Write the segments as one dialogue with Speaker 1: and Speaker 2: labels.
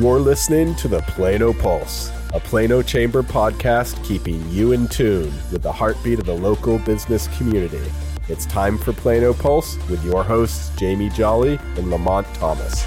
Speaker 1: You're listening to the Plano Pulse, a Plano Chamber podcast keeping you in tune with the heartbeat of the local business community. It's time for Plano Pulse with your hosts, Jamie Jolly and Lamont Thomas.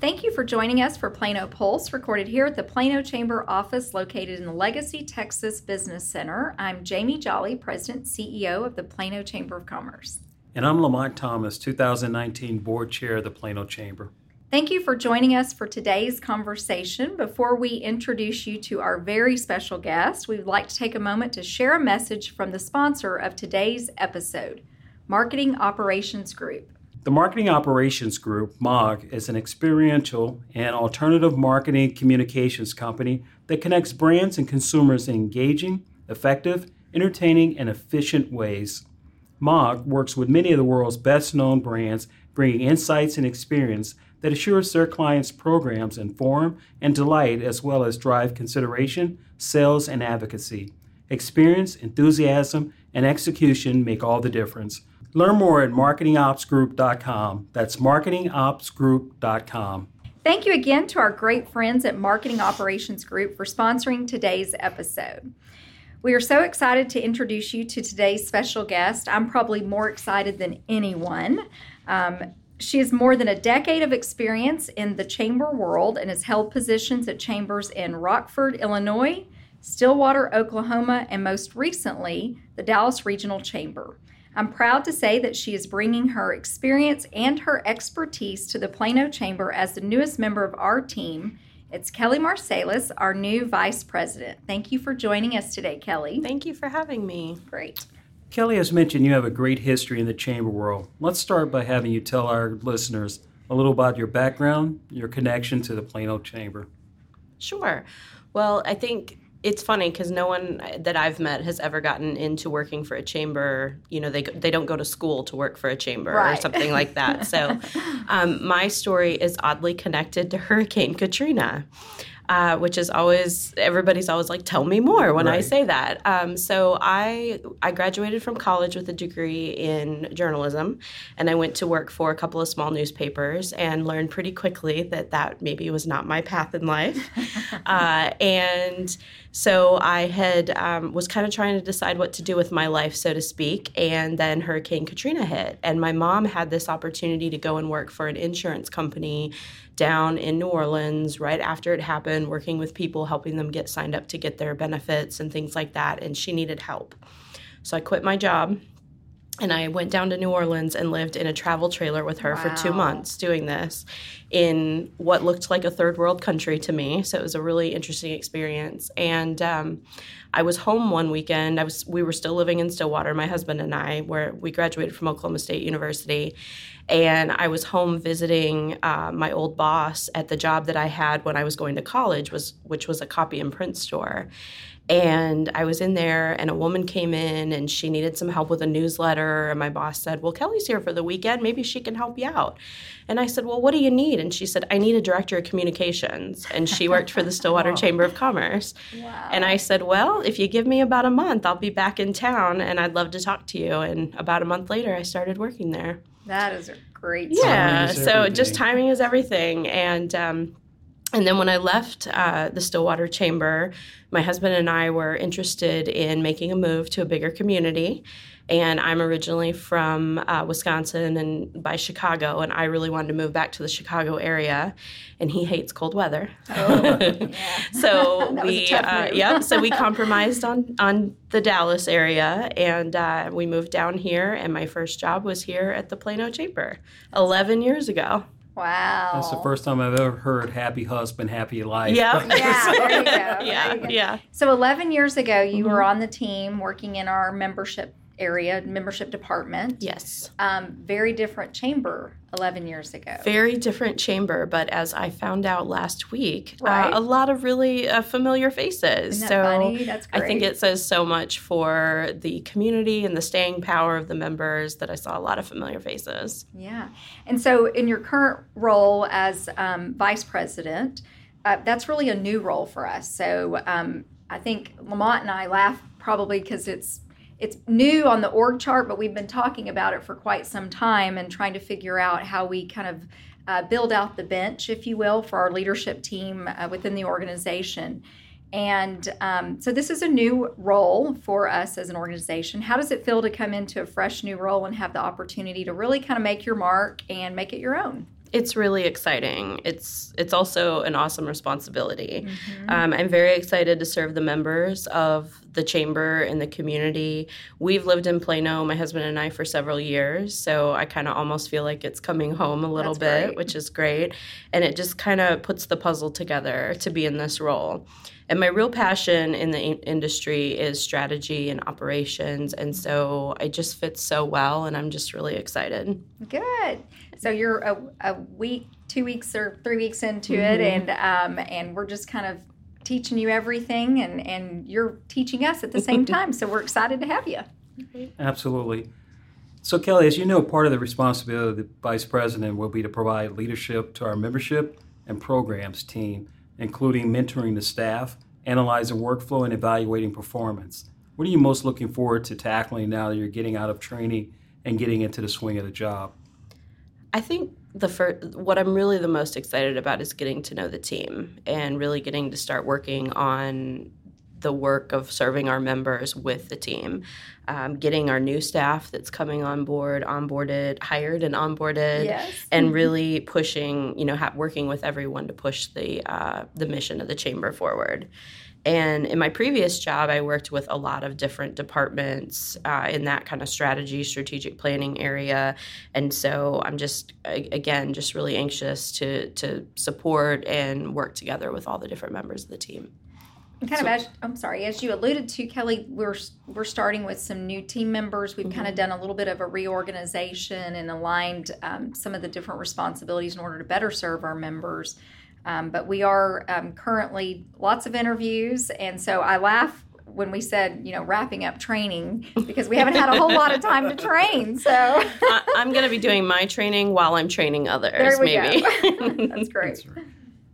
Speaker 2: Thank you for joining us for Plano Pulse, recorded here at the Plano Chamber office located in the Legacy, Texas Business Center. I'm Jamie Jolly, President CEO of the Plano Chamber of Commerce.
Speaker 3: And I'm Lamont Thomas, 2019 Board Chair of the Plano Chamber.
Speaker 2: Thank you for joining us for today's conversation. Before we introduce you to our very special guest, we would like to take a moment to share a message from the sponsor of today's episode, Marketing Operations Group.
Speaker 3: The Marketing Operations Group, MOG, is an experiential and alternative marketing communications company that connects brands and consumers in engaging, effective, entertaining, and efficient ways. MOG works with many of the world's best known brands, bringing insights and experience that assures their clients' programs inform and delight as well as drive consideration, sales, and advocacy. Experience, enthusiasm, and execution make all the difference. Learn more at marketingopsgroup.com. That's marketingopsgroup.com.
Speaker 2: Thank you again to our great friends at Marketing Operations Group for sponsoring today's episode. We are so excited to introduce you to today's special guest. I'm probably more excited than anyone. Um, she has more than a decade of experience in the chamber world and has held positions at chambers in Rockford, Illinois, Stillwater, Oklahoma, and most recently, the Dallas Regional Chamber. I'm proud to say that she is bringing her experience and her expertise to the Plano Chamber as the newest member of our team. It's Kelly Marsalis, our new vice president. Thank you for joining us today, Kelly.
Speaker 4: Thank you for having me.
Speaker 2: Great.
Speaker 3: Kelly has mentioned you have a great history in the chamber world. Let's start by having you tell our listeners a little about your background, your connection to the Plano Chamber.
Speaker 4: Sure. Well, I think it's funny because no one that I've met has ever gotten into working for a chamber. You know, they they don't go to school to work for a chamber
Speaker 2: right.
Speaker 4: or something like that. So, um, my story is oddly connected to Hurricane Katrina uh, which is always everybody's always like, "Tell me more." When right. I say that, um, so I I graduated from college with a degree in journalism, and I went to work for a couple of small newspapers and learned pretty quickly that that maybe was not my path in life, uh, and so I had um, was kind of trying to decide what to do with my life, so to speak, and then Hurricane Katrina hit, and my mom had this opportunity to go and work for an insurance company down in New Orleans right after it happened, working with people, helping them get signed up to get their benefits and things like that. And she needed help. So I quit my job and I went down to New Orleans and lived in a travel trailer with her wow. for two months doing this in what looked like a third world country to me. So it was a really interesting experience. And um, I was home one weekend. I was we were still living in Stillwater, my husband and I, where we graduated from Oklahoma State University, and I was home visiting uh, my old boss at the job that I had when I was going to college, was which was a copy and print store. And I was in there, and a woman came in and she needed some help with a newsletter. And my boss said, Well, Kelly's here for the weekend. Maybe she can help you out. And I said, Well, what do you need? And she said, I need a director of communications. And she worked for the Stillwater. Chamber of Commerce. Wow. And I said, Well, if you give me about a month, I'll be back in town and I'd love to talk to you. And about a month later, I started working there.
Speaker 2: That is a great
Speaker 4: Yeah. So just timing is everything. And, um, and then when I left uh, the Stillwater Chamber, my husband and I were interested in making a move to a bigger community. And I'm originally from uh, Wisconsin and by Chicago, and I really wanted to move back to the Chicago area. And he hates cold weather.
Speaker 2: Oh, yeah.
Speaker 4: so we, uh, yep. So we compromised on on the Dallas area, and uh, we moved down here. And my first job was here at the Plano Chamber, 11 years ago.
Speaker 2: Wow.
Speaker 3: That's the first time I've ever heard happy husband, happy life.
Speaker 4: Yeah.
Speaker 2: yeah, there you go.
Speaker 4: Yeah,
Speaker 2: you go.
Speaker 4: yeah.
Speaker 2: So 11 years ago, you mm-hmm. were on the team working in our membership area, membership department.
Speaker 4: Yes.
Speaker 2: Um, very different chamber 11 years ago.
Speaker 4: Very different chamber, but as I found out last week,
Speaker 2: uh, right.
Speaker 4: uh, a lot of really uh, familiar faces.
Speaker 2: Isn't
Speaker 4: so
Speaker 2: funny? That's
Speaker 4: great. I think it says so much for the community and the staying power of the members that I saw a lot of familiar faces.
Speaker 2: Yeah. And so, in your current role as um, vice president, uh, that's really a new role for us. So, um, I think Lamont and I laugh probably because it's it's new on the org chart, but we've been talking about it for quite some time and trying to figure out how we kind of uh, build out the bench, if you will, for our leadership team uh, within the organization. And um, so this is a new role for us as an organization. How does it feel to come into a fresh new role and have the opportunity to really kind of make your mark and make it your own?
Speaker 4: It's really exciting. It's it's also an awesome responsibility. Mm-hmm. Um, I'm very excited to serve the members of the chamber and the community. We've lived in Plano, my husband and I, for several years, so I kind of almost feel like it's coming home a little That's bit, great. which is great. And it just kind of puts the puzzle together to be in this role. And my real passion in the industry is strategy and operations. And so it just fits so well, and I'm just really excited.
Speaker 2: Good. So you're a, a week, two weeks, or three weeks into mm-hmm. it, and um, and we're just kind of teaching you everything, and and you're teaching us at the same time. so we're excited to have you.
Speaker 3: Absolutely. So Kelly, as you know, part of the responsibility of the vice president will be to provide leadership to our membership and programs team, including mentoring the staff, analyzing workflow, and evaluating performance. What are you most looking forward to tackling now that you're getting out of training and getting into the swing of the job?
Speaker 4: I think the first, what I'm really the most excited about is getting to know the team and really getting to start working on the work of serving our members with the team, um, getting our new staff that's coming on board, onboarded, hired, and onboarded,
Speaker 2: yes.
Speaker 4: and really pushing, you know, ha- working with everyone to push the uh, the mission of the chamber forward. And in my previous job, I worked with a lot of different departments uh, in that kind of strategy, strategic planning area. And so I'm just, again, just really anxious to, to support and work together with all the different members of the team.
Speaker 2: kind so, of as I'm sorry, as you alluded to, Kelly, we're we're starting with some new team members. We've mm-hmm. kind of done a little bit of a reorganization and aligned um, some of the different responsibilities in order to better serve our members. Um, but we are um, currently lots of interviews, and so I laugh when we said, you know, wrapping up training because we haven't had a whole lot of time to train. So I,
Speaker 4: am going to be doing my training while I'm training others.
Speaker 2: There we
Speaker 4: maybe.
Speaker 2: Go. That's great. That's right.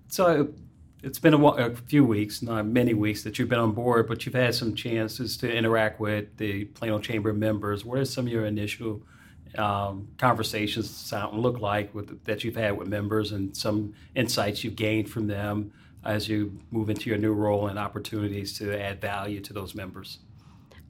Speaker 3: So it's been a, a, few weeks, not many weeks, that you've been on board, but you've had some chances to interact with the Plano Chamber members. What are some of your initial um, conversations sound look like with, that you've had with members and some insights you've gained from them as you move into your new role and opportunities to add value to those members?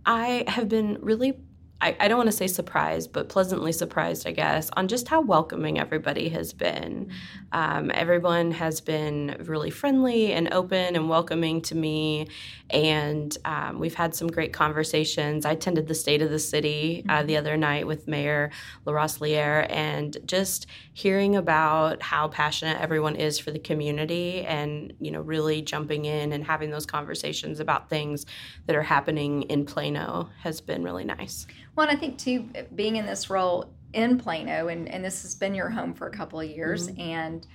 Speaker 4: I have been really I, I, don't want to say surprised, but pleasantly surprised, I guess, on just how welcoming everybody has been. Um, everyone has been really friendly and open and welcoming to me, and um, we've had some great conversations. I attended the State of the City uh, the other night with Mayor LaRosiliere, and just hearing about how passionate everyone is for the community, and you know, really jumping in and having those conversations about things that are happening in Plano has been really nice.
Speaker 2: Well, and I think too, being in this role in Plano, and, and this has been your home for a couple of years, mm-hmm. and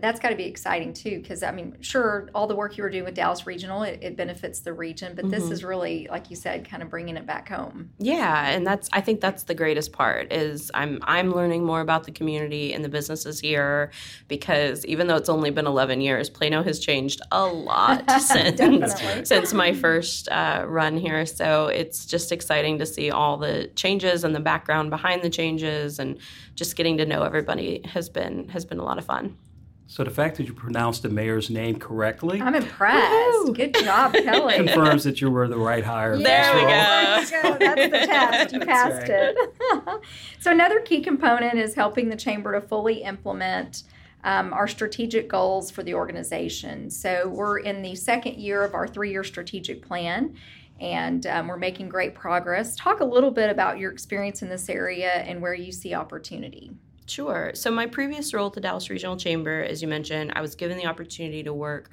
Speaker 2: that's got to be exciting too because i mean sure all the work you were doing with dallas regional it, it benefits the region but mm-hmm. this is really like you said kind of bringing it back home.
Speaker 4: Yeah and that's i think that's the greatest part is i'm i'm learning more about the community and the businesses here because even though it's only been 11 years plano has changed a lot since since my first uh, run here so it's just exciting to see all the changes and the background behind the changes and just getting to know everybody has been has been a lot of fun
Speaker 3: so the fact that you pronounced the mayor's name correctly,
Speaker 2: I'm impressed. Woo! Good job, Kelly.
Speaker 3: confirms that you were the right hire.
Speaker 4: There we go.
Speaker 2: There you go. That's the test. You passed right. it. so another key component is helping the chamber to fully implement um, our strategic goals for the organization. So we're in the second year of our three-year strategic plan. And um, we're making great progress. Talk a little bit about your experience in this area and where you see opportunity.
Speaker 4: Sure. So, my previous role at the Dallas Regional Chamber, as you mentioned, I was given the opportunity to work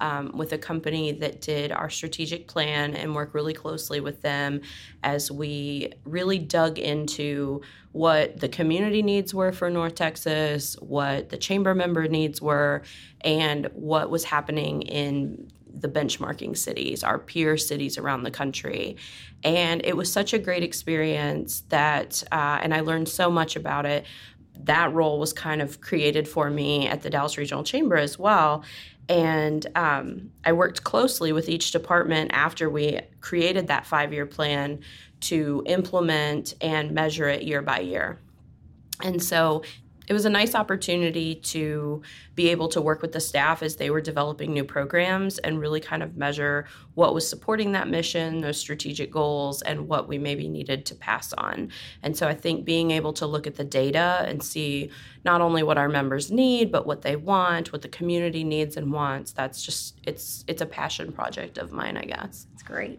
Speaker 4: um, with a company that did our strategic plan and work really closely with them as we really dug into what the community needs were for North Texas, what the chamber member needs were, and what was happening in the benchmarking cities, our peer cities around the country. And it was such a great experience that, uh, and I learned so much about it that role was kind of created for me at the Dallas Regional Chamber as well. And um, I worked closely with each department after we created that five year plan to implement and measure it year by year. And so it was a nice opportunity to be able to work with the staff as they were developing new programs and really kind of measure what was supporting that mission, those strategic goals, and what we maybe needed to pass on. And so I think being able to look at the data and see not only what our members need, but what they want, what the community needs and wants, that's just it's it's a passion project of mine, I guess.
Speaker 2: It's great.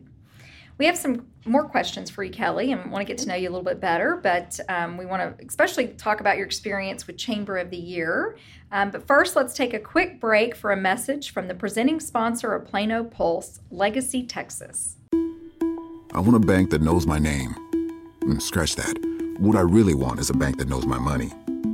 Speaker 2: We have some more questions for you, Kelly, and want to get to know you a little bit better. But um, we want to especially talk about your experience with Chamber of the Year. Um, but first, let's take a quick break for a message from the presenting sponsor of Plano Pulse, Legacy Texas.
Speaker 5: I want a bank that knows my name. Mm, scratch that. What I really want is a bank that knows my money.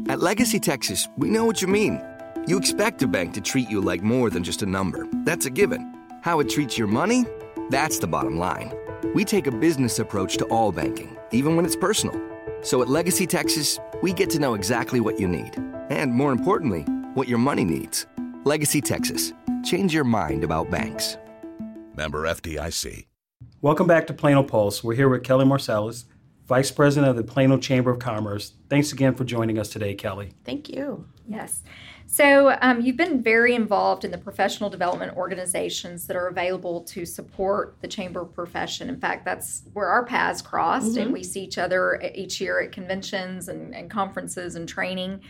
Speaker 6: At Legacy Texas, we know what you mean. You expect a bank to treat you like more than just a number. That's a given. How it treats your money, that's the bottom line. We take a business approach to all banking, even when it's personal. So at Legacy Texas, we get to know exactly what you need. And more importantly, what your money needs. Legacy Texas. Change your mind about banks.
Speaker 7: Member FDIC.
Speaker 3: Welcome back to Plano Pulse. We're here with Kelly Marsalis, Vice President of the Plano Chamber of Commerce. Thanks again for joining us today, Kelly.
Speaker 4: Thank you.
Speaker 2: Yes. So, um, you've been very involved in the professional development organizations that are available to support the chamber profession. In fact, that's where our paths crossed, mm-hmm. and we see each other each year at conventions and, and conferences and training.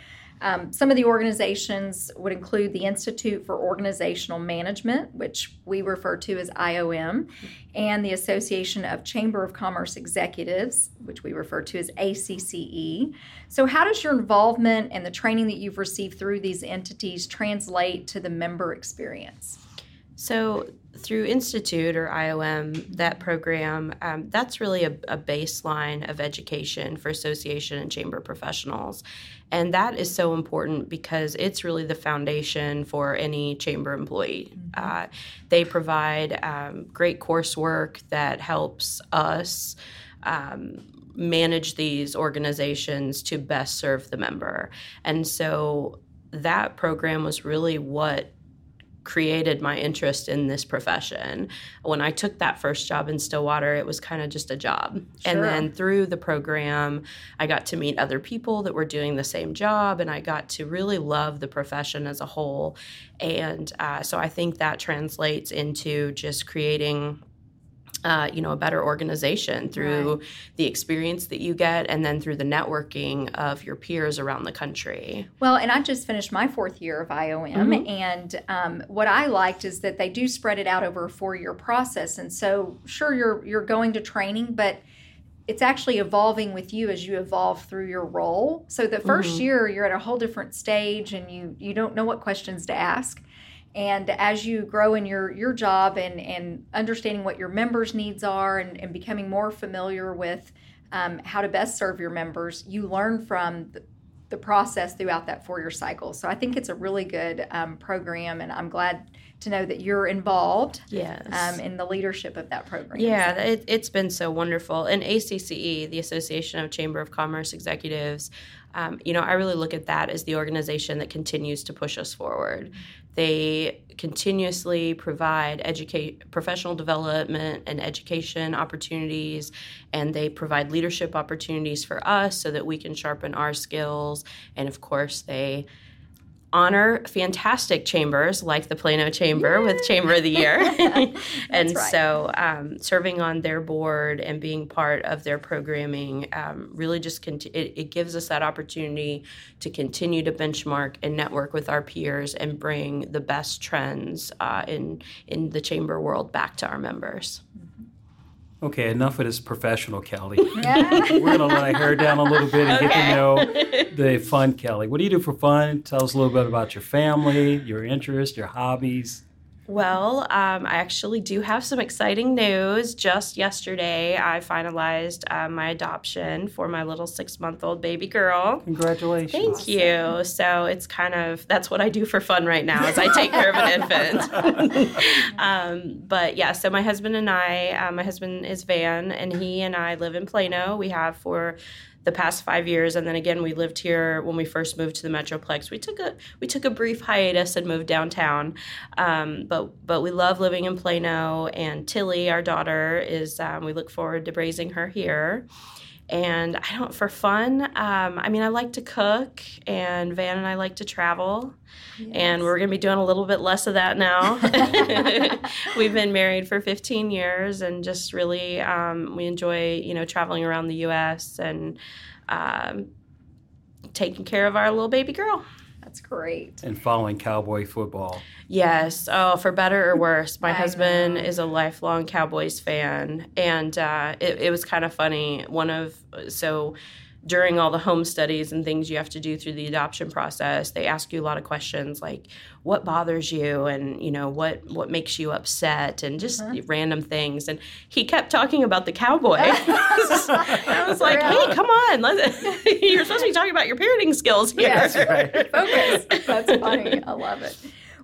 Speaker 2: Um, some of the organizations would include the Institute for Organizational Management, which we refer to as IOM, and the Association of Chamber of Commerce Executives, which we refer to as ACCE. So, how does your involvement and the training that you've received through these entities translate to the member experience?
Speaker 4: So, through Institute or IOM, that program, um, that's really a, a, baseline of education for association and chamber professionals. And that is so important because it's really the foundation for any chamber employee. Mm-hmm. Uh, they provide um, great coursework that helps us. Um, manage these organizations to best serve the member. And so that program was really what created my interest in this profession. When I took that first job in Stillwater, it was kind of just a job. Sure. And then through the program, I got to meet other people that were doing the same job, and I got to really love the profession as a whole. And uh, so I think that translates into just creating uh, you know a better organization through right. the experience that you get and then through the networking of your peers around the country
Speaker 2: well and i just finished my fourth year of iom mm-hmm. and um, what i liked is that they do spread it out over a four year process and so sure you're you're going to training but it's actually evolving with you as you evolve through your role so the 1st mm-hmm. year you're at a whole different stage and you you don't know what questions to ask and as you grow in your your job and and understanding what your members needs are and, and becoming more familiar with um, how to best serve your members you learn from the, the process throughout that four year cycle so i think it's a really good um, program and i'm glad to know that you're involved
Speaker 4: yes.
Speaker 2: um, in the leadership of that program
Speaker 4: yeah it, it's been so wonderful and acce the association of chamber of commerce executives um, you know, I really look at that as the organization that continues to push us forward. They continuously provide educate professional development and education opportunities, and they provide leadership opportunities for us so that we can sharpen our skills. And of course, they honor fantastic chambers like the Plano Chamber Yay! with Chamber of the Year. and right. so um, serving on their board and being part of their programming um, really just conti- it, it, gives us that opportunity to continue to benchmark and network with our peers and bring the best trends uh, in in the chamber world back to our members.
Speaker 3: Okay, enough of this professional Kelly. We're going to let her down a little bit and okay. get to know the fun Kelly. What do you do for fun? Tell us a little bit about your family, your interests, your hobbies.
Speaker 4: Well, um, I actually do have some exciting news. Just yesterday, I finalized uh, my adoption for my little six month old baby girl.
Speaker 3: Congratulations.
Speaker 4: Thank awesome. you. So it's kind of that's what I do for fun right now is I take care of an infant. um, but yeah, so my husband and I, uh, my husband is Van, and he and I live in Plano. We have for the past five years, and then again we lived here when we first moved to the Metroplex. We took a we took a brief hiatus and moved downtown, um, but but we love living in Plano. And Tilly, our daughter, is um, we look forward to raising her here. And I don't for fun. Um, I mean, I like to cook, and Van and I like to travel, yes. and we're going to be doing a little bit less of that now. We've been married for 15 years, and just really um, we enjoy you know traveling around the U.S. and um, taking care of our little baby girl.
Speaker 2: That's great.
Speaker 3: And following cowboy football.
Speaker 4: Yes. Oh, for better or worse, my I husband know. is a lifelong Cowboys fan, and uh, it, it was kind of funny. One of so during all the home studies and things you have to do through the adoption process they ask you a lot of questions like what bothers you? and you know what what makes you upset? and just uh-huh. random things. And he kept talking about the cowboy. I was like hey come on you're supposed to be talking about your parenting skills here.
Speaker 2: yes, right. focus. That's funny. I love it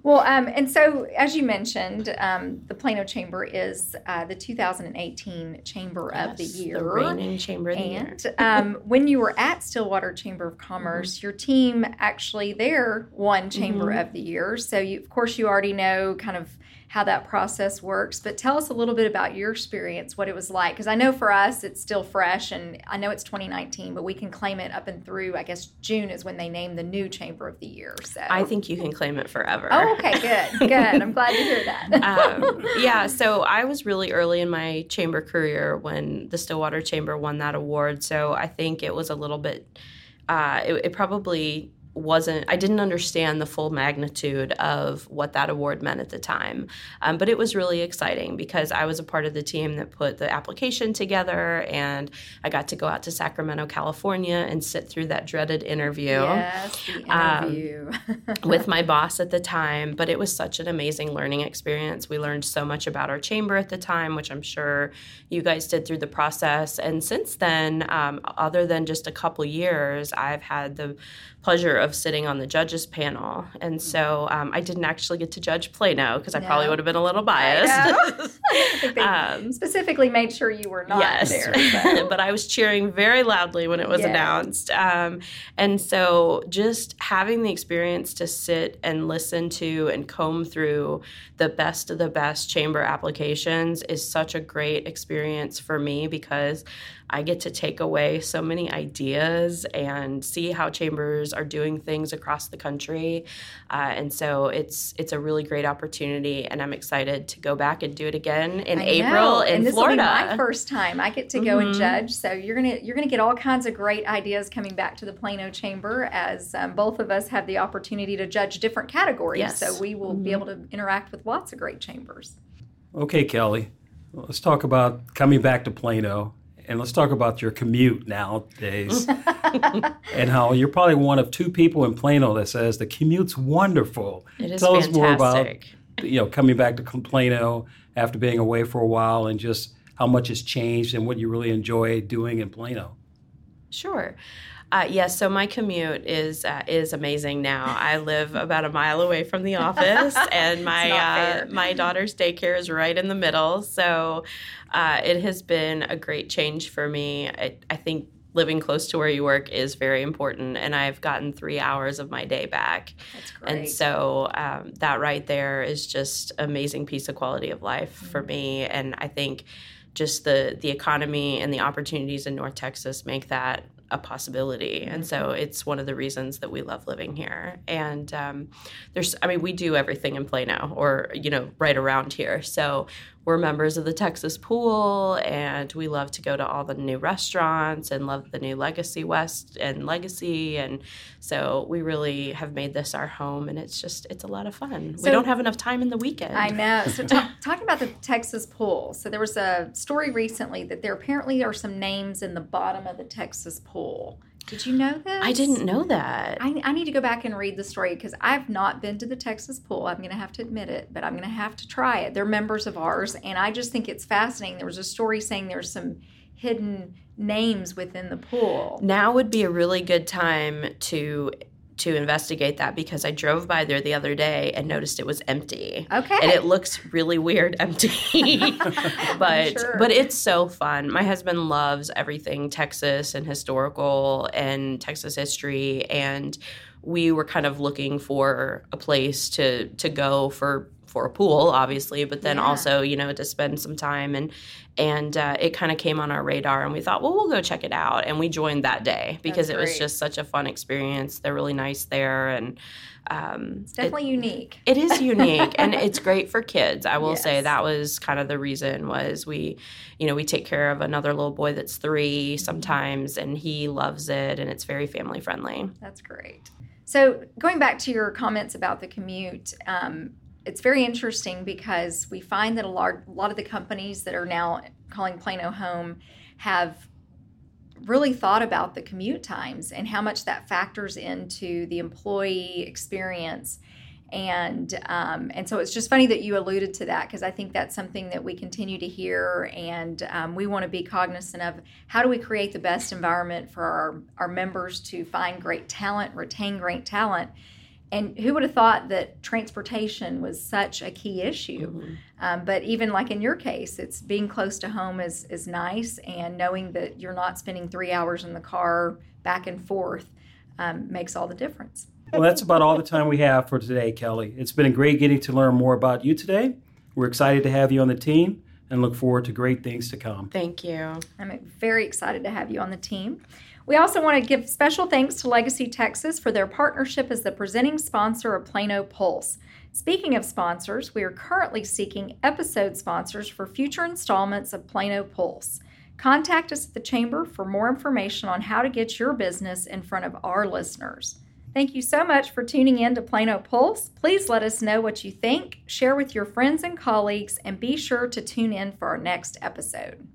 Speaker 2: well, um, and so as you mentioned, um, the Plano Chamber is uh, the 2018 Chamber yes, of the Year.
Speaker 4: The reigning Chamber of the
Speaker 2: and, Year. um, when you were at Stillwater Chamber of Commerce, mm-hmm. your team actually there won Chamber mm-hmm. of the Year. So, you, of course, you already know kind of how that process works. But tell us a little bit about your experience, what it was like. Because I know for us, it's still fresh, and I know it's 2019, but we can claim it up and through, I guess, June is when they name the new Chamber of the Year. So
Speaker 4: I think you can claim it forever.
Speaker 2: Oh, okay, good, good. I'm glad to hear that.
Speaker 4: um, yeah, so I was really early in my chamber career when the Stillwater Chamber won that award. So I think it was a little bit, uh, it, it probably wasn't I didn't understand the full magnitude of what that award meant at the time. Um, but it was really exciting because I was a part of the team that put the application together and I got to go out to Sacramento, California and sit through that dreaded interview.
Speaker 2: Yes, the interview.
Speaker 4: Um, with my boss at the time. But it was such an amazing learning experience. We learned so much about our chamber at the time, which I'm sure you guys did through the process. And since then, um, other than just a couple years, I've had the pleasure of sitting on the judges panel. And so um, I didn't actually get to judge Plano because I no. probably would have been a little biased.
Speaker 2: um, specifically made sure you were not
Speaker 4: yes.
Speaker 2: there.
Speaker 4: So. but I was cheering very loudly when it was announced. Um, and so just having the experience to sit and listen to and comb through the best of the best chamber applications is such a great experience for me because I get to take away so many ideas and see how chambers are doing things across the country. Uh, and so it's it's a really great opportunity, and I'm excited to go back and do it again in
Speaker 2: I
Speaker 4: April
Speaker 2: know.
Speaker 4: in
Speaker 2: and this
Speaker 4: Florida.
Speaker 2: Will be my first time. I get to go mm-hmm. and judge, so you're gonna you're gonna get all kinds of great ideas coming back to the Plano Chamber as um, both of us have the opportunity to judge different categories.
Speaker 4: Yes.
Speaker 2: So we will mm-hmm. be able to interact with lots of great chambers.
Speaker 3: Okay, Kelly. Let's talk about coming back to Plano and let's talk about your commute nowadays and how you're probably one of two people in Plano that says the commute's wonderful.
Speaker 4: It is
Speaker 3: Tell
Speaker 4: fantastic.
Speaker 3: us more about you know coming back to Plano after being away for a while and just how much has changed and what you really enjoy doing in Plano.
Speaker 4: Sure. Uh, yes, so my commute is uh, is amazing now. I live about a mile away from the office, and my uh, my daughter's daycare is right in the middle. So uh, it has been a great change for me. I, I, think living close to where you work is very important, and I've gotten three hours of my day back.
Speaker 2: That's great.
Speaker 4: And so um, that right there is just amazing piece of quality of life mm-hmm. for me, and I think just the the economy and the opportunities in North Texas make that a possibility. And so mm-hmm. it's one of the reasons that we love living here. And um, there's, I mean, we do everything in Plano or, you know, right around here. So we're members of the Texas Pool, and we love to go to all the new restaurants and love the new Legacy West and Legacy, and so we really have made this our home, and it's just it's a lot of fun. So, we don't have enough time in the weekend.
Speaker 2: I know. So t- talking about the Texas Pool, so there was a story recently that there apparently are some names in the bottom of the Texas Pool did you know this?
Speaker 4: I didn't know that.
Speaker 2: I, I need to go back and read the story because I've not been to the Texas pool. I'm going to have to admit it, but I'm going to have to try it. They're members of ours, and I just think it's fascinating. There was a story saying there's some hidden names within the pool.
Speaker 4: Now would be a really good time to to investigate that because I drove by there the other day and noticed it was empty.
Speaker 2: Okay.
Speaker 4: And it looks really weird empty. but
Speaker 2: Sure.
Speaker 4: but it's so fun. My husband loves everything Texas and historical and Texas history and we were kind of looking for a place to to go for for a pool obviously but then
Speaker 2: Yeah.
Speaker 4: also you know to spend some time and and uh, it kind of came on our radar and we thought well we'll go check it out and we joined that day because it was just such a fun experience they're really nice there and um,
Speaker 2: It's definitely unique.
Speaker 4: it is unique and it's great for kids i will say that was kind of the reason was we you know we take care of another little boy that's three
Speaker 2: Mm-hmm.
Speaker 4: sometimes and he loves it and it's very family friendly
Speaker 2: That's great. So, going back to your comments about the commute, um, it's very interesting because we find that a lot, a lot of the companies that are now calling Plano home have really thought about the commute times and how much that factors into the employee experience. And um, and so it's just funny that you alluded to that because I think that's something that we continue to hear, and um, we want to be cognizant of how do we create the best environment for our, our members to find great talent, retain great talent. And who would have thought that transportation was such a key issue? Um, but even like in your case, it's being close to home is is nice, and knowing that you're not spending three hours in the car back and forth um, makes all the difference.
Speaker 3: Well, that's about all the time we have for today, Kelly. It's been great getting to learn more about you today. We're excited to have you on the team and look forward to great things to come.
Speaker 4: thank you
Speaker 2: I'm very excited to have you on the team. We also want to give special thanks to Legacy Texas for their partnership as the presenting sponsor of Plano Pulse. Speaking of sponsors, we are currently seeking episode sponsors for future installments of Plano Pulse. Contact us at the Chamber for more information on how to get your business in front of our listeners. Thank you so much for tuning in to Plano Pulse. Please let us know what you think, share with your friends and colleagues, and be sure to tune in for our next episode.